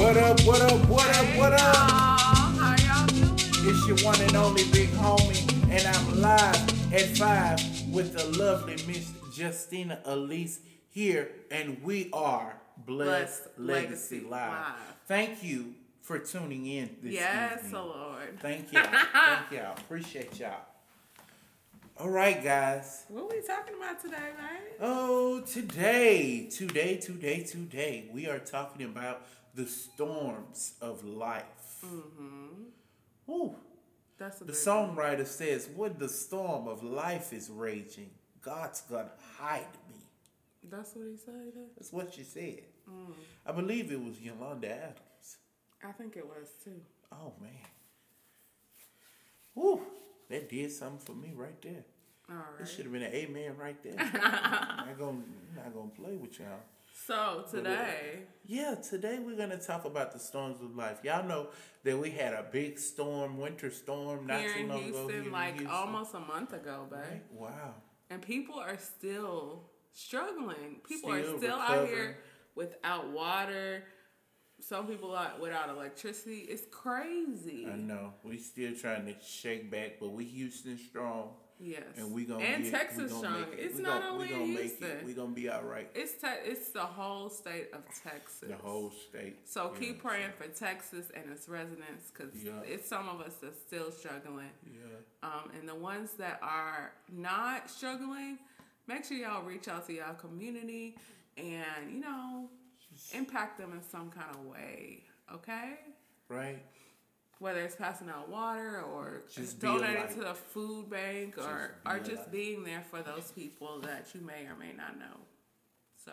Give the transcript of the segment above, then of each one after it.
What up, what up, what up, what up? How y'all doing? It's your one and only big homie, and I'm live at five with the lovely Miss Justina Elise here, and we are Blessed, Blessed Legacy, Legacy Live. Live. Thank you for tuning in this Yes, evening. oh Lord. Thank y'all. Thank y'all. Appreciate y'all. All right, guys. What are we talking about today, right? Oh, today, today, today, today, we are talking about the storms of life. Mm-hmm. Ooh. That's a The songwriter says, When the storm of life is raging, God's gonna hide me. That's what he said. That's what she said. Mm. I believe it was Yolanda Adams. I think it was too. Oh, man. Woo. That did something for me right there. All It should have been an amen right there. I'm not gonna, I'm not gonna play with y'all. So today, Yeah, today we're gonna talk about the storms of life. Y'all know that we had a big storm, winter storm, not here too long ago. Houston, here in like Houston. almost a month ago, babe, Right? Wow. and people are still struggling. People Still are still out here without water. Some people are without electricity. It's crazy. I know. We still trying to shake back, but we Houston strong, Yes. and we gonna and get, Texas we gonna. Make it. It's we not gonna, only we gonna in make it. We gonna be all right. It's te- it's the whole state of Texas. The whole state. So Yeah, keep praying for Texas and its residents because Yeah. it's some of us that's still struggling. Yeah. Um, and the ones that are not struggling, make sure y'all reach out to y'all community and you know impact them in some kind of way. Okay, Right. Whether it's passing out water or Just donating to the food bank or Just or just light. being there for those people that you may or may not know. So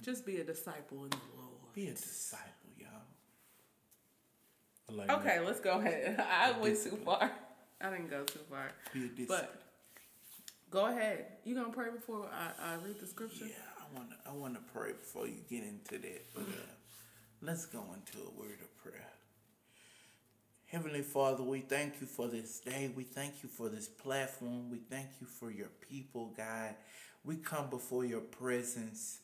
just be a disciple in the Lord. Mm-hmm. Be a disciple, y'all. Like Okay, that. let's go ahead. I went too far. I didn't go too far. Be a disciple. But go ahead. You gonna pray before I, I read the scripture? Yeah, I want to. I want to pray before you get into that. But uh, let's go into a word of prayer. Heavenly Father, we thank you for this day. We thank you for this platform. We thank you for your people, God. We come before your presence,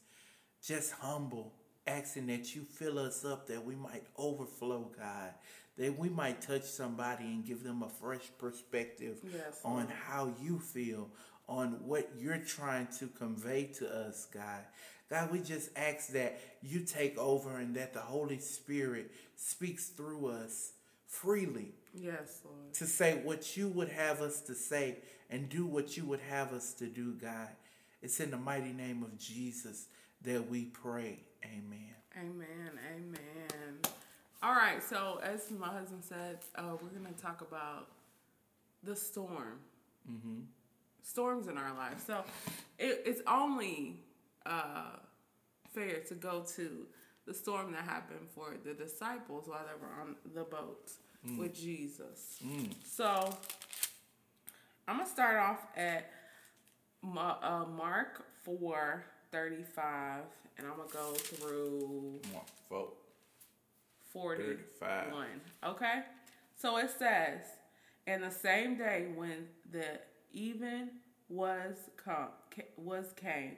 just humble, asking that you fill us up, that we might overflow, God. That we might touch somebody and give them a fresh perspective Yes, on Lord. how you feel, on what you're trying to convey to us, God. God, we just ask that you take over and that the Holy Spirit speaks through us freely Yes, Lord. to say what you would have us to say and do what you would have us to do, God. It's in the mighty name of Jesus that we pray. Amen. Amen. Amen. All right. So as my husband said, uh, we're gonna talk about the storm. Mm-hmm. Storms in our life. So it, it's only uh, fair to go to the storm that happened for the disciples while they were on the boat with Jesus. Mm. So I'm gonna start off at Ma- uh, Mark four thirty five, and I'm gonna go through Mark 4, forty 35. one. Okay, so it says, and the same day when the even was come was came,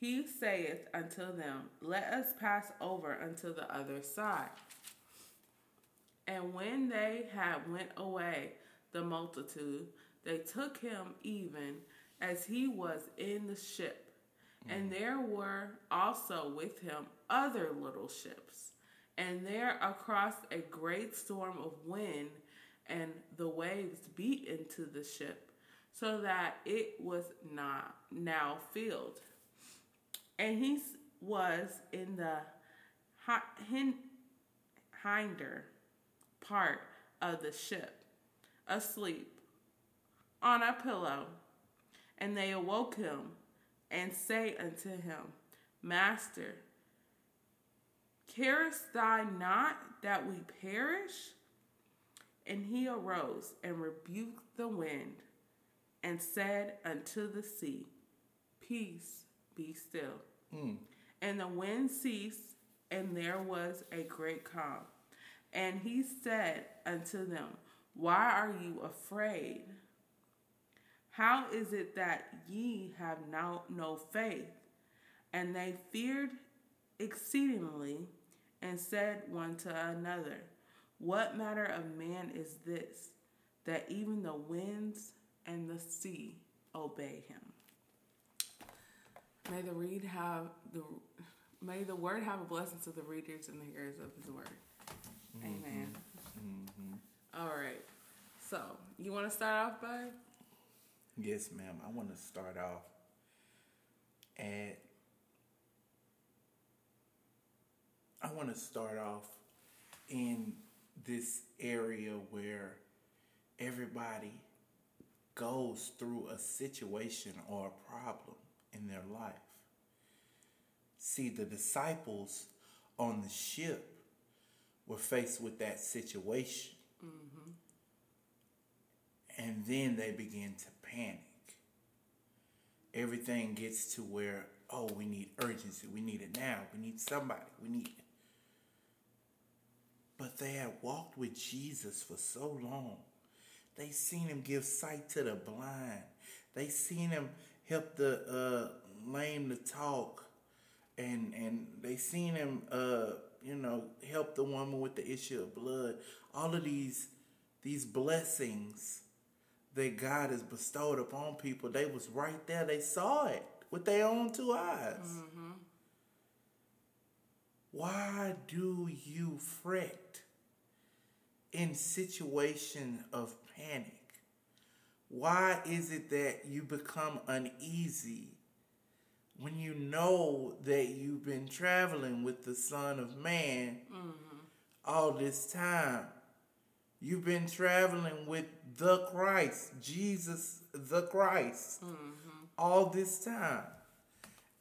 he saith unto them, Let us pass over unto the other side. And when they had went away, the multitude, they took him even as he was in the ship. And mm. there were also with him other little ships. And there across a great storm of wind, and the waves beat into the ship, so that it was not now filled. And he was in the hi- hinder part of the ship, asleep on a pillow. And they awoke him and say unto him, Master, carest thou not that we perish? And he arose and rebuked the wind and said unto the sea, Peace, be still. Mm. And the wind ceased, and there was a great calm. And he said unto them, Why are you afraid? How is it that ye have now no faith? And they feared exceedingly and said one to another, What matter of man is this, that even the winds and the sea obey him? May the read have the may the word have a blessing to the readers and the hearers of his word. Mm-hmm. Amen. Mm-hmm. All right. So you want to start off, bud? Yes, ma'am. I want to start off at. I want to start off in this area where everybody goes through a situation or a problem in their life. See, the disciples on the ship were faced with that situation. Mm-hmm. And then they begin to panic. Everything gets to where, oh, we need urgency. We need it now. We need somebody. We need. it. But they had walked with Jesus for so long. They seen him give sight to the blind. They seen him help the uh, lame to talk, and and they seen him, uh, you know, help the woman with the issue of blood. All of these these blessings that God has bestowed upon people, they was right there. They saw it with their own two eyes. Why do you fret in situation of panic? Why is it that you become uneasy when you know that you've been traveling with the Son of Man mm-hmm. all this time? You've been traveling with the Christ, Jesus the Christ, mm-hmm. all this time.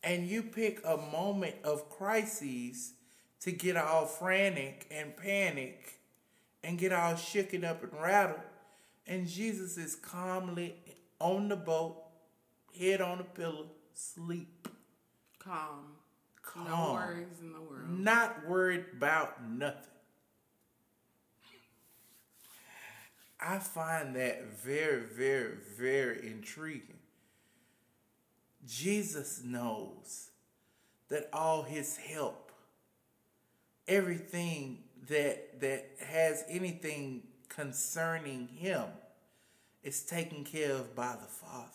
And you pick a moment of crises to get all frantic and panic and get all shooken up and rattled. And Jesus is calmly on the boat, head on a pillow, sleep. Calm. No Calm. worries in the world. Not worried about nothing. I find that very, very, very intriguing. Jesus knows that all his help, everything that that has anything concerning him is taken care of by the Father.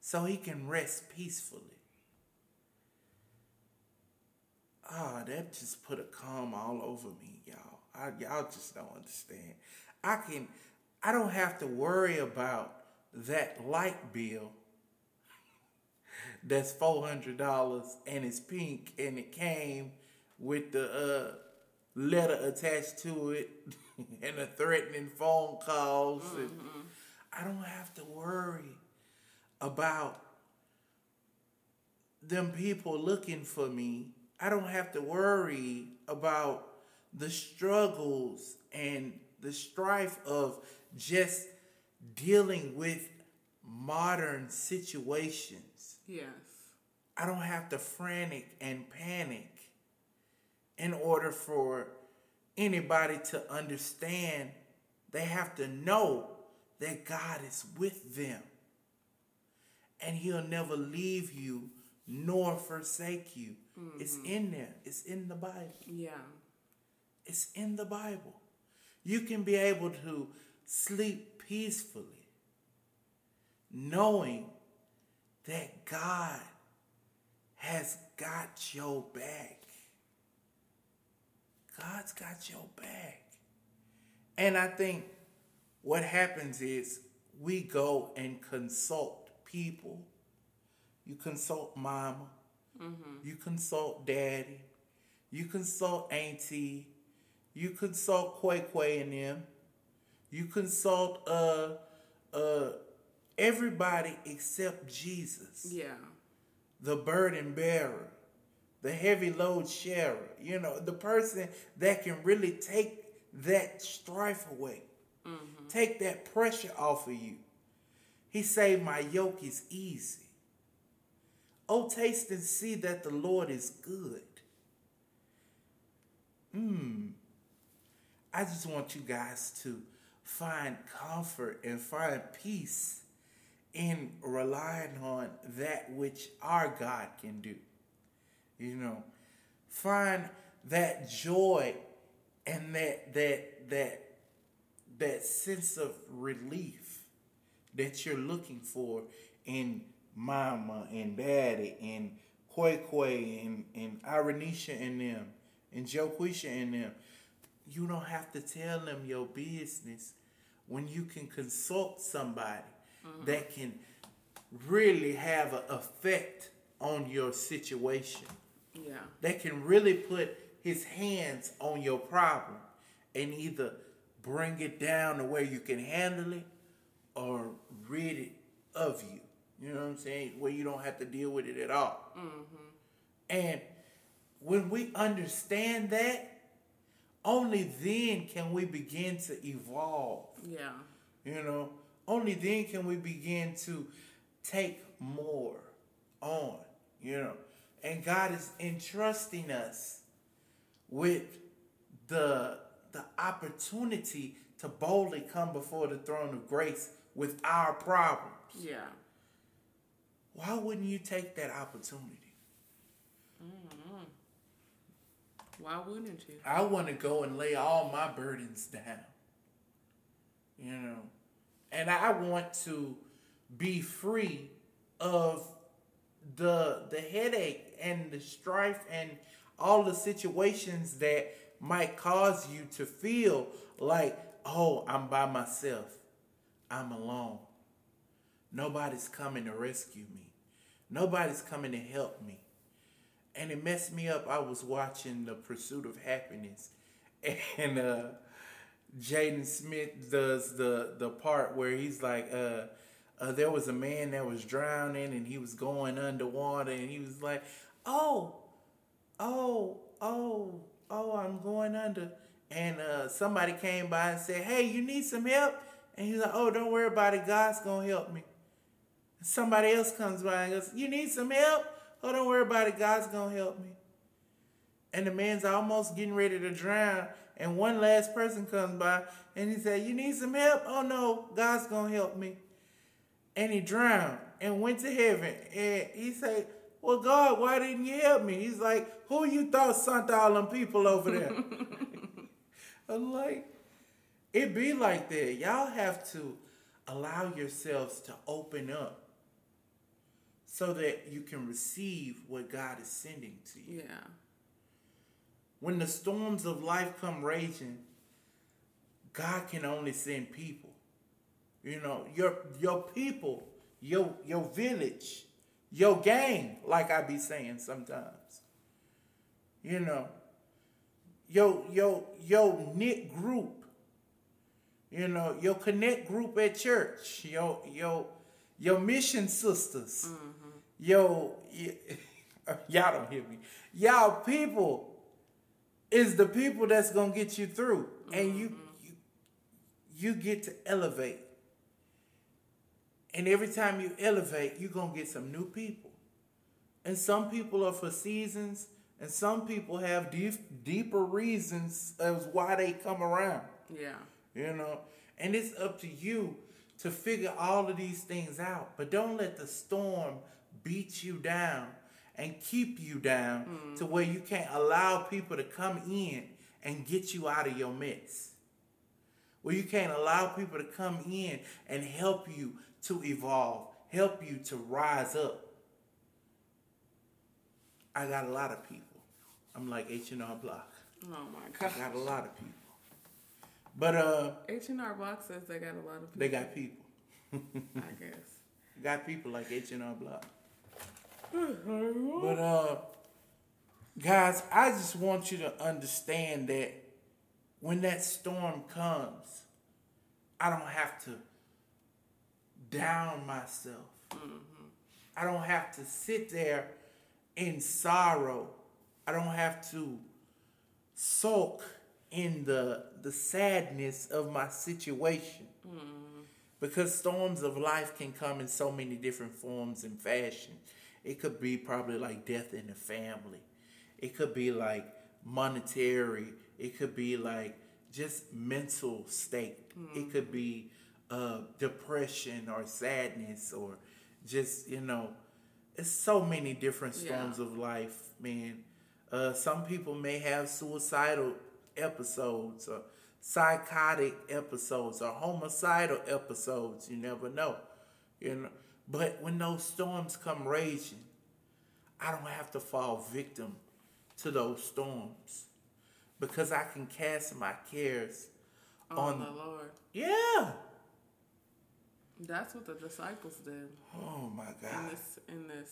So he can rest peacefully. Ah, that just put a calm all over me, y'all. I, y'all just don't understand. I can, I don't have to worry about that light bill that's four hundred dollars and it's pink and it came with the uh, letter attached to it and the threatening phone calls. And I don't have to worry about them people looking for me. I don't have to worry about the struggles and the strife of just dealing with modern situations. Yes. I don't have to frantic and panic in order for anybody to understand. They have to know that God is with them. And he'll never leave you nor forsake you. It's mm-hmm. in there. It's in the Bible. Yeah. It's in the Bible. You can be able to sleep peacefully, knowing that God has got your back. God's got your back. And I think what happens is we go and consult people. You consult mama. You consult daddy. You consult auntie. You consult Quay Quay and them. You consult uh uh everybody except Jesus Yeah. the burden bearer, the heavy load sharer, you know, the person that can really take that strife away, take that pressure off of you. He say, My yoke is easy. Oh, taste and see that the Lord is good. Hmm. I just want you guys to find comfort and find peace in relying on that which our God can do. You know, find that joy and that that that that sense of relief that you're looking for in mama and daddy and Koi Koi and, and Iranisha and them and Joe Quisha and them. You don't have to tell them your business when you can consult somebody mm-hmm. that can really have an effect on your situation. Yeah. That can really put his hands on your problem and either bring it down to where you can handle it or rid it of you. You know what I'm saying? Where you don't have to deal with it at all. Mm-hmm. And when we understand that, only then can we begin to evolve. Yeah. You know, only then can we begin to take more on, you know. And God is entrusting us with the the opportunity to boldly come before the throne of grace with our problems. Yeah. Why wouldn't you take that opportunity? Mm-hmm. Why wouldn't you? I want to go and lay all my burdens down. You know, and I want to be free of the the headache and the strife and all the situations that might cause you to feel like, "Oh, I'm by myself. I'm alone. Nobody's coming to rescue me. Nobody's coming to help me." and it messed me up. I was watching The Pursuit of Happiness, and uh, Jaden Smith does the the part where he's like, uh, uh, there was a man that was drowning and he was going underwater, and he was like, oh, oh, oh, oh, I'm going under, and uh, somebody came by and said, hey, you need some help, and he's like, oh, don't worry about it, God's gonna help me. Somebody else comes by and goes, you need some help. Oh, don't worry about it. God's going to help me. And the man's almost getting ready to drown. And one last person comes by and he said, You need some help? Oh, no. God's going to help me. And he drowned and went to heaven. And he said, Well, God, why didn't you help me? He's like, Who you thought sent all them people over there? I'm like, it be like that. Y'all have to allow yourselves to open up so that you can receive what God is sending to you. Yeah. When the storms of life come raging, God can only send people. You know, your your people, your your village, your gang, like I be saying sometimes. You know, your your your knit group. You know, your connect group at church, your your your mission sisters, mm-hmm. yo, y- y'all don't hear me. Y'all people is the people that's gonna get you through, and you, mm-hmm. you you get to elevate. And every time you elevate, you're gonna get some new people. And some people are for seasons, and some people have deep, deeper reasons as why they come around. Yeah. you know? And it's up to you to figure all of these things out. But don't let the storm beat you down and keep you down mm. to where you can't allow people to come in and get you out of your mess. Where you can't allow people to come in and help you to evolve help you to rise up i got a lot of people i'm like h&r block Oh my i god. got a lot of people but uh H and R Block says they got a lot of people. they got people I guess. Got people like H and R Block. But uh guys, I just want you to understand that when that storm comes, I don't have to down myself. Mm-hmm. I don't have to sit there in sorrow. I don't have to sulk in the the sadness of my situation mm-hmm. because storms of life can come in so many different forms and fashion. It could be probably like death in the family. It could be like monetary. It could be like just mental state. It mm-hmm. could be uh, depression or sadness or just you know, it's so many different Yeah. storms of life, man. Uh, some people may have suicidal episodes or psychotic episodes or homicidal episodes. You never know. You know. But when those storms come raging, I don't have to fall victim to those storms because I can cast my cares on. the Lord. Yeah. That's what the disciples did Oh my God! in this in this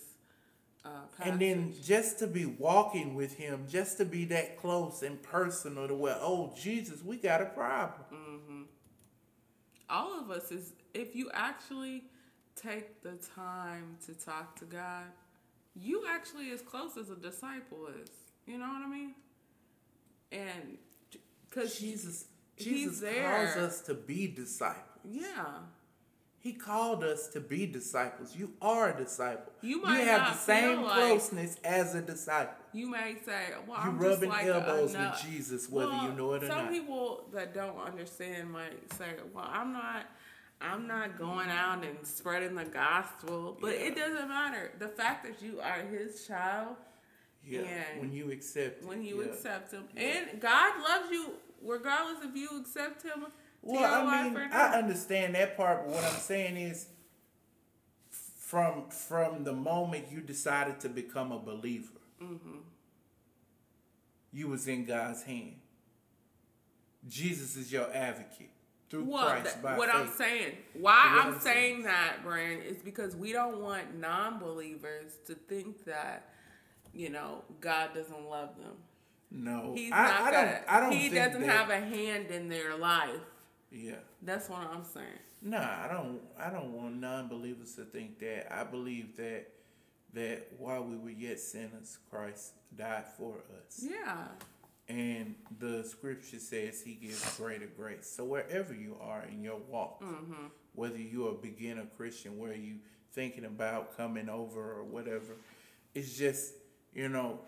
uh. And then just to be walking with him, just to be that close and personal to where, oh Jesus, we got a problem. all of us is if you actually take the time to talk to God, you actually as close as a disciple is. You know what I mean? And because Jesus, Jesus calls us to be disciples. yeah, He called us to be disciples. You are a disciple. You might you have the same like- closeness as a disciple. you may say, "Well, You I'm rubbing just like elbows a, with Jesus, whether Well, you know it or some not. Some people that don't understand might say, "Well, I'm not." I'm not going out and spreading the gospel, but it doesn't matter. The fact that you are his child yeah, and when you accept when you yeah. accept him. And God loves you regardless if you accept him Well, I mean, I understand that part, but what I'm saying is, from from the moment you decided to become a believer, Mm-hmm. you was in God's hand. Jesus is your advocate through Well, Christ what faith. I'm saying, why I'm I'm saying saying. that, Brian, is because we don't want non-believers to think that, you know, God doesn't love them. no, He's I, not I gonna. don't. I don't. he doesn't that, have a hand in their life. Yeah. That's what I'm saying. Nah, I don't. I don't want non-believers to think that. I believe that that while we were yet sinners, Christ died for us, Yeah. and the Scripture says He gives greater grace. So wherever you are in your walk, Mm-hmm. whether you're a beginner Christian, where you thinking about coming over or whatever, it's just you know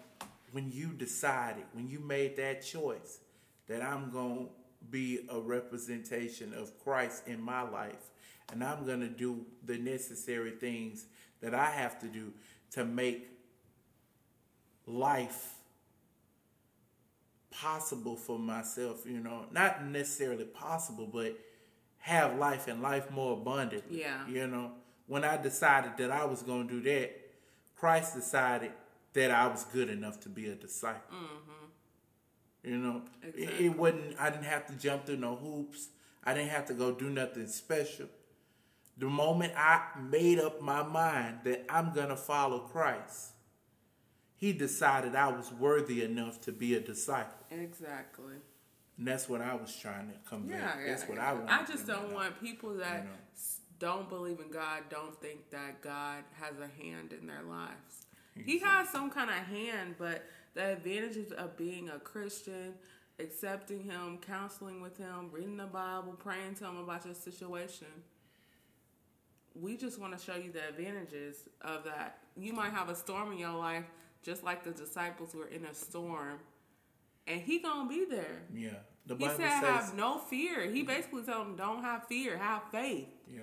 when you decided, when you made that choice that I'm going to be a representation of Christ in my life and I'm going to do the necessary things that I have to do to make life possible for myself, you know, not necessarily possible, but have life and life more abundantly. Yeah. You know, when I decided that I was going to do that, Christ decided that I was good enough to be a disciple. Mm-hmm. You know, it, Exactly. it wasn't. I didn't have to jump through no hoops. I didn't have to go do nothing special. The moment I made up my mind that I'm gonna follow Christ, He decided I was worthy enough to be a disciple, Exactly. and that's what I was trying to come Yeah, yeah. that's what yeah. I want. I just don't want people that know. don't believe in God don't think that God has a hand in their lives. He has some kind of hand, but the advantages of being a Christian, accepting Him, counseling with Him, reading the Bible, praying to Him about your situation. We just want to show you the advantages of that. You might have a storm in your life, just like the disciples were in a storm, and He gonna be there. Yeah, the He Bible said, says. "Have no fear." He basically told them, "Don't have fear, have faith." Yeah.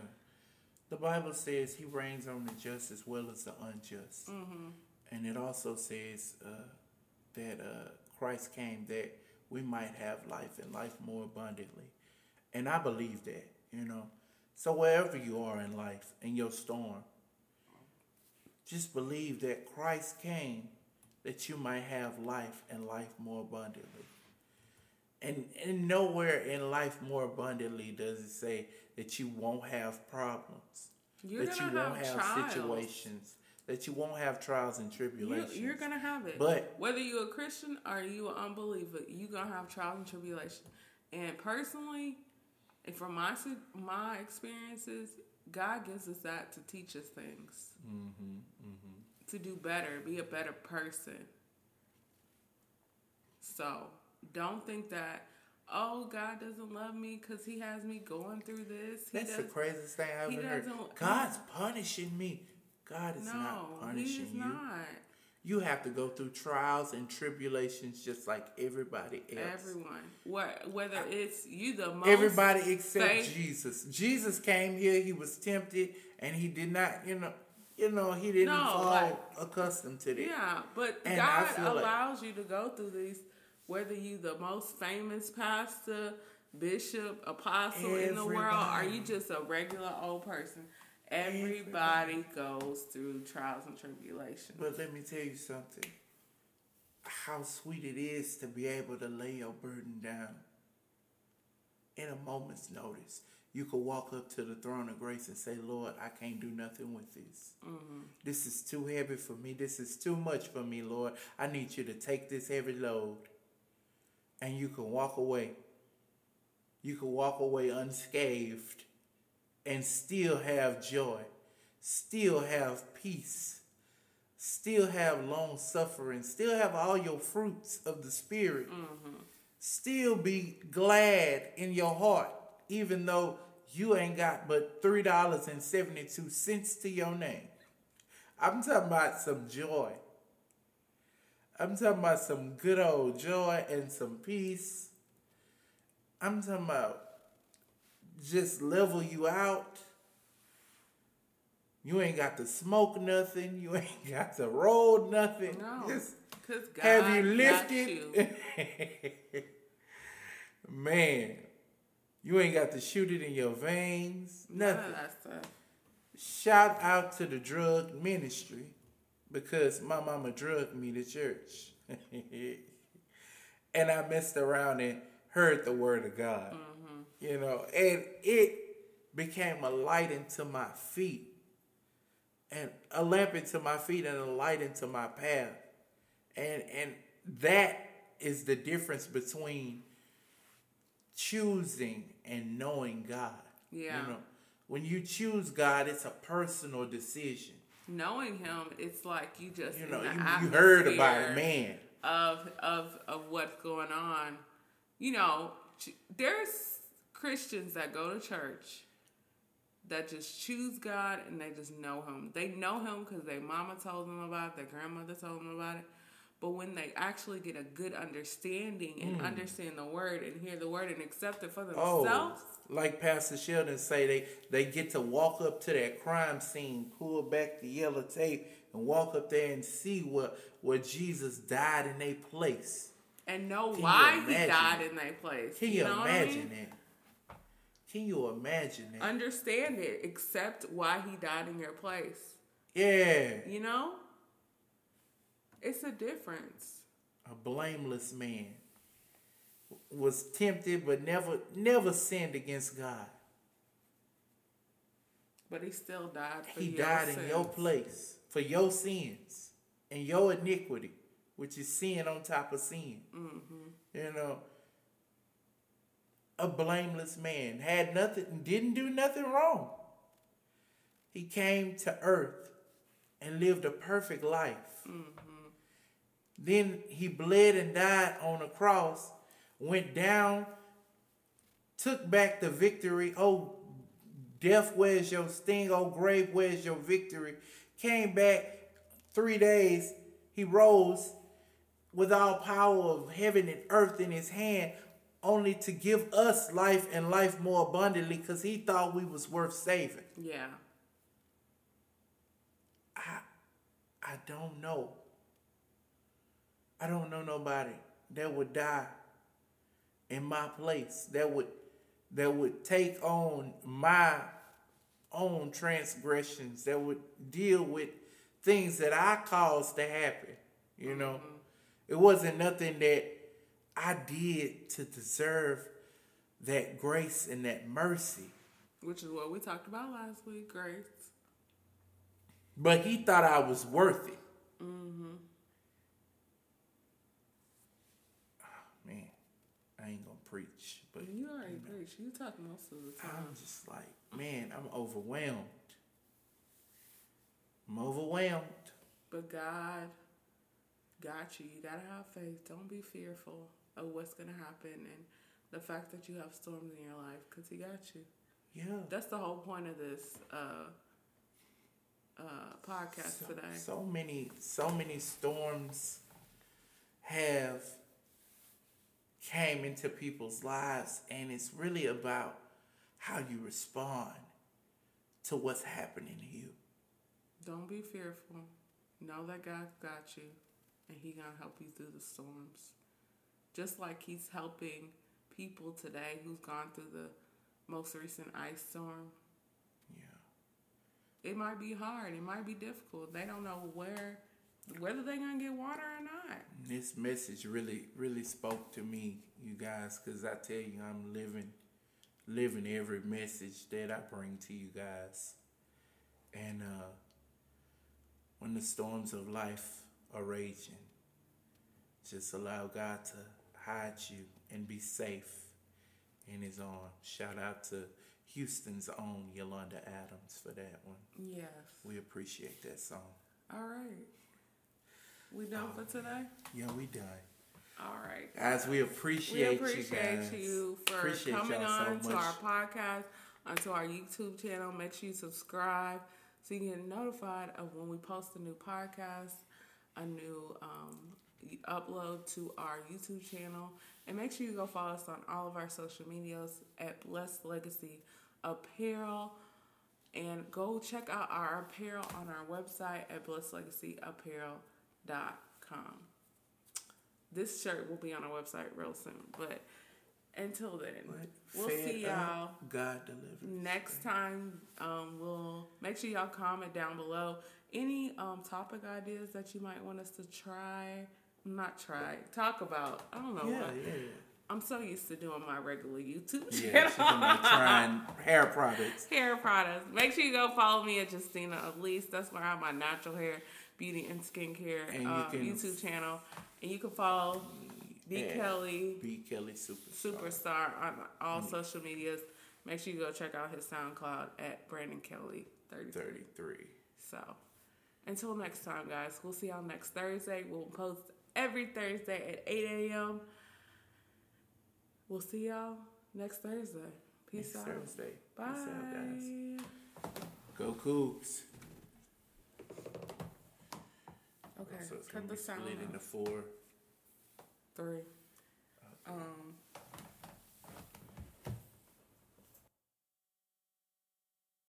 The Bible says he reigns on the just as well as the unjust. Mm-hmm. And it also says uh, that uh, Christ came that we might have life and life more abundantly. And I believe that, you know. So wherever you are in life, in your storm, just believe that Christ came that you might have life and life more abundantly. And, and nowhere in life more abundantly does it say that you won't have problems, You're that you won't have have, situations, that you won't have trials and You, tribulations. you're gonna have it. But- whether you're a Christian or you an unbeliever, you're gonna have trials and tribulation. And personally, and from my my experiences, God gives us that to teach us things, Mm-hmm, to do better, be a better person. So don't think that. Oh, God doesn't love me because He has me going through this. He That's the craziest thing I've ever heard. God's punishing me. God is no, not punishing He is you. not. You have to go through trials and tribulations just like everybody else. Everyone, what whether it's you the most Everybody except Jesus. Jesus came here, he was tempted, and he did not, you know, you know, he didn't No, fall like- accustomed to that. Yeah, but And God feel like- allows you to go through these, whether you the most famous pastor, bishop, apostle in the world, or Everybody. you just a regular old person. Everybody goes through trials and tribulations. But let me tell you something. How sweet it is to be able to lay your burden down in a moment's notice. You could walk up to the throne of grace and say, Lord, I can't do nothing with this. Mm-hmm. This is too heavy for me. This is too much for me, Lord. I need you to take this heavy load. And you can walk away. You can walk away unscathed and still have joy, still have peace, still have long suffering, still have all your fruits of the Spirit, mm-hmm. still be glad in your heart, even though you ain't got but $3.72 to your name. I'm talking about some joy. I'm talking about some good old joy and some peace. I'm talking about just level you out. You ain't got to smoke nothing. You ain't got to roll nothing. No, Just God have you lifted? you. Man, you ain't got to shoot it in your veins. None Nothing. stuff. Shout out to the drug ministry because my mama drugged me to church. and I messed around and heard the word of God. Mm. You know, and it became a light into my feet and a lamp into my feet and a light into my path. And and that is the difference between choosing and knowing God. Yeah. You know, when you choose God, it's a personal decision. Knowing Him, it's like you just You know, you, you heard about a man. of of of what's going on. You know, there's Christians that go to church that just choose God and they just know Him. They know Him because their mama told them about it, their grandmother told them about it. But when they actually get a good understanding and hmm. understand the word and hear the word and accept it for Oh, themselves, like Pastor Sheldon say, they they get to walk up to that crime scene, pull back the yellow tape, and walk up there and see what where Jesus died in their place. and know Can why He died in their place. Can you, know what I imagine mean? that? Can you imagine that? Understand it. Accept why He died in your place. yeah, You know? It's a difference. a blameless man was tempted but never never sinned against God. But he still died for He died in your place for your sins and your iniquity, which is sin on top of sin. Mm-hmm. You know, a blameless man had nothing, didn't do nothing wrong. He came to earth and lived a perfect life. Mm-hmm. Then he bled and died on a cross, went down, took back the victory. Oh, death, where's your sting? Oh, grave, where's your victory? Came back three days. He rose with all power of heaven and earth in his hand, only to give us life and life more abundantly because he thought we was worth saving. Yeah. I I don't know. I don't know nobody that would die in my place that would that would take on my own transgressions that would deal with things that I caused to happen. You know, mm-hmm. it wasn't nothing that I did to deserve that grace and that mercy. Which is what we talked about last week, Grace. But he thought I was worth it. Ah, man, I ain't gonna preach, but You already preach. You talk most of the time. I'm just like, man, I'm overwhelmed. I'm overwhelmed. But God got you. You gotta have faith. Don't be fearful of what's gonna happen and the fact that you have storms in your life, because He got you. Yeah. That's the whole point of this uh, uh, podcast So, today. so many, so many storms have came into people's lives, and it's really about how you respond to what's happening to you. Don't be fearful. Know that God got you, and He gonna help you through the storms. Just like He's helping people today who's gone through the most recent ice storm. Yeah. It might be hard. It might be difficult. They don't know where, whether they're gonna get water or not. This message really, really spoke to me, you guys, because I tell you, I'm living, living every message that I bring to you guys. And uh, when the storms of life are raging, just allow God to hide you and be safe in His arms. Shout out to Houston's own Yolanda Adams for that one. Yes. We appreciate that song. All right. We done for today. Yeah, we done. All right. Guys, we We appreciate, appreciate you guys. you for Appreciate coming y'all so on to our podcast, onto our YouTube channel. Make sure you subscribe so you get notified of when we post a new podcast, a new um, upload to our YouTube channel. And make sure you go follow us on all of our social medias at Blessed Legacy Apparel. And go check out our apparel on our website at blessedlegacyapparel.com. This shirt will be on our website real soon. But until then, But we'll fed see y'all God delivered. next time. Um, we'll make sure y'all comment down below any um, topic ideas that you might want us to try. Not try, talk about. I don't know. Yeah, what. yeah, I'm so used to doing my regular YouTube yeah. channel. She's been trying hair products. hair products. Make sure you go follow me at Justina Elise. That's where I have my natural hair, beauty, and skincare And uh, YouTube channel. And you can follow B Kelly B. Kelly Superstar. Superstar on all social medias. Make sure you go check out his SoundCloud at Brandon Kelly 33. 33. So until next time, guys, we'll see y'all next Thursday. We'll post every Thursday at 8 a.m. We'll see y'all next Thursday. Peace Next out. Thursday. Bye. Peace out, guys. Go Cougs. Okay, So it's cut the sound split into four. Three. Um,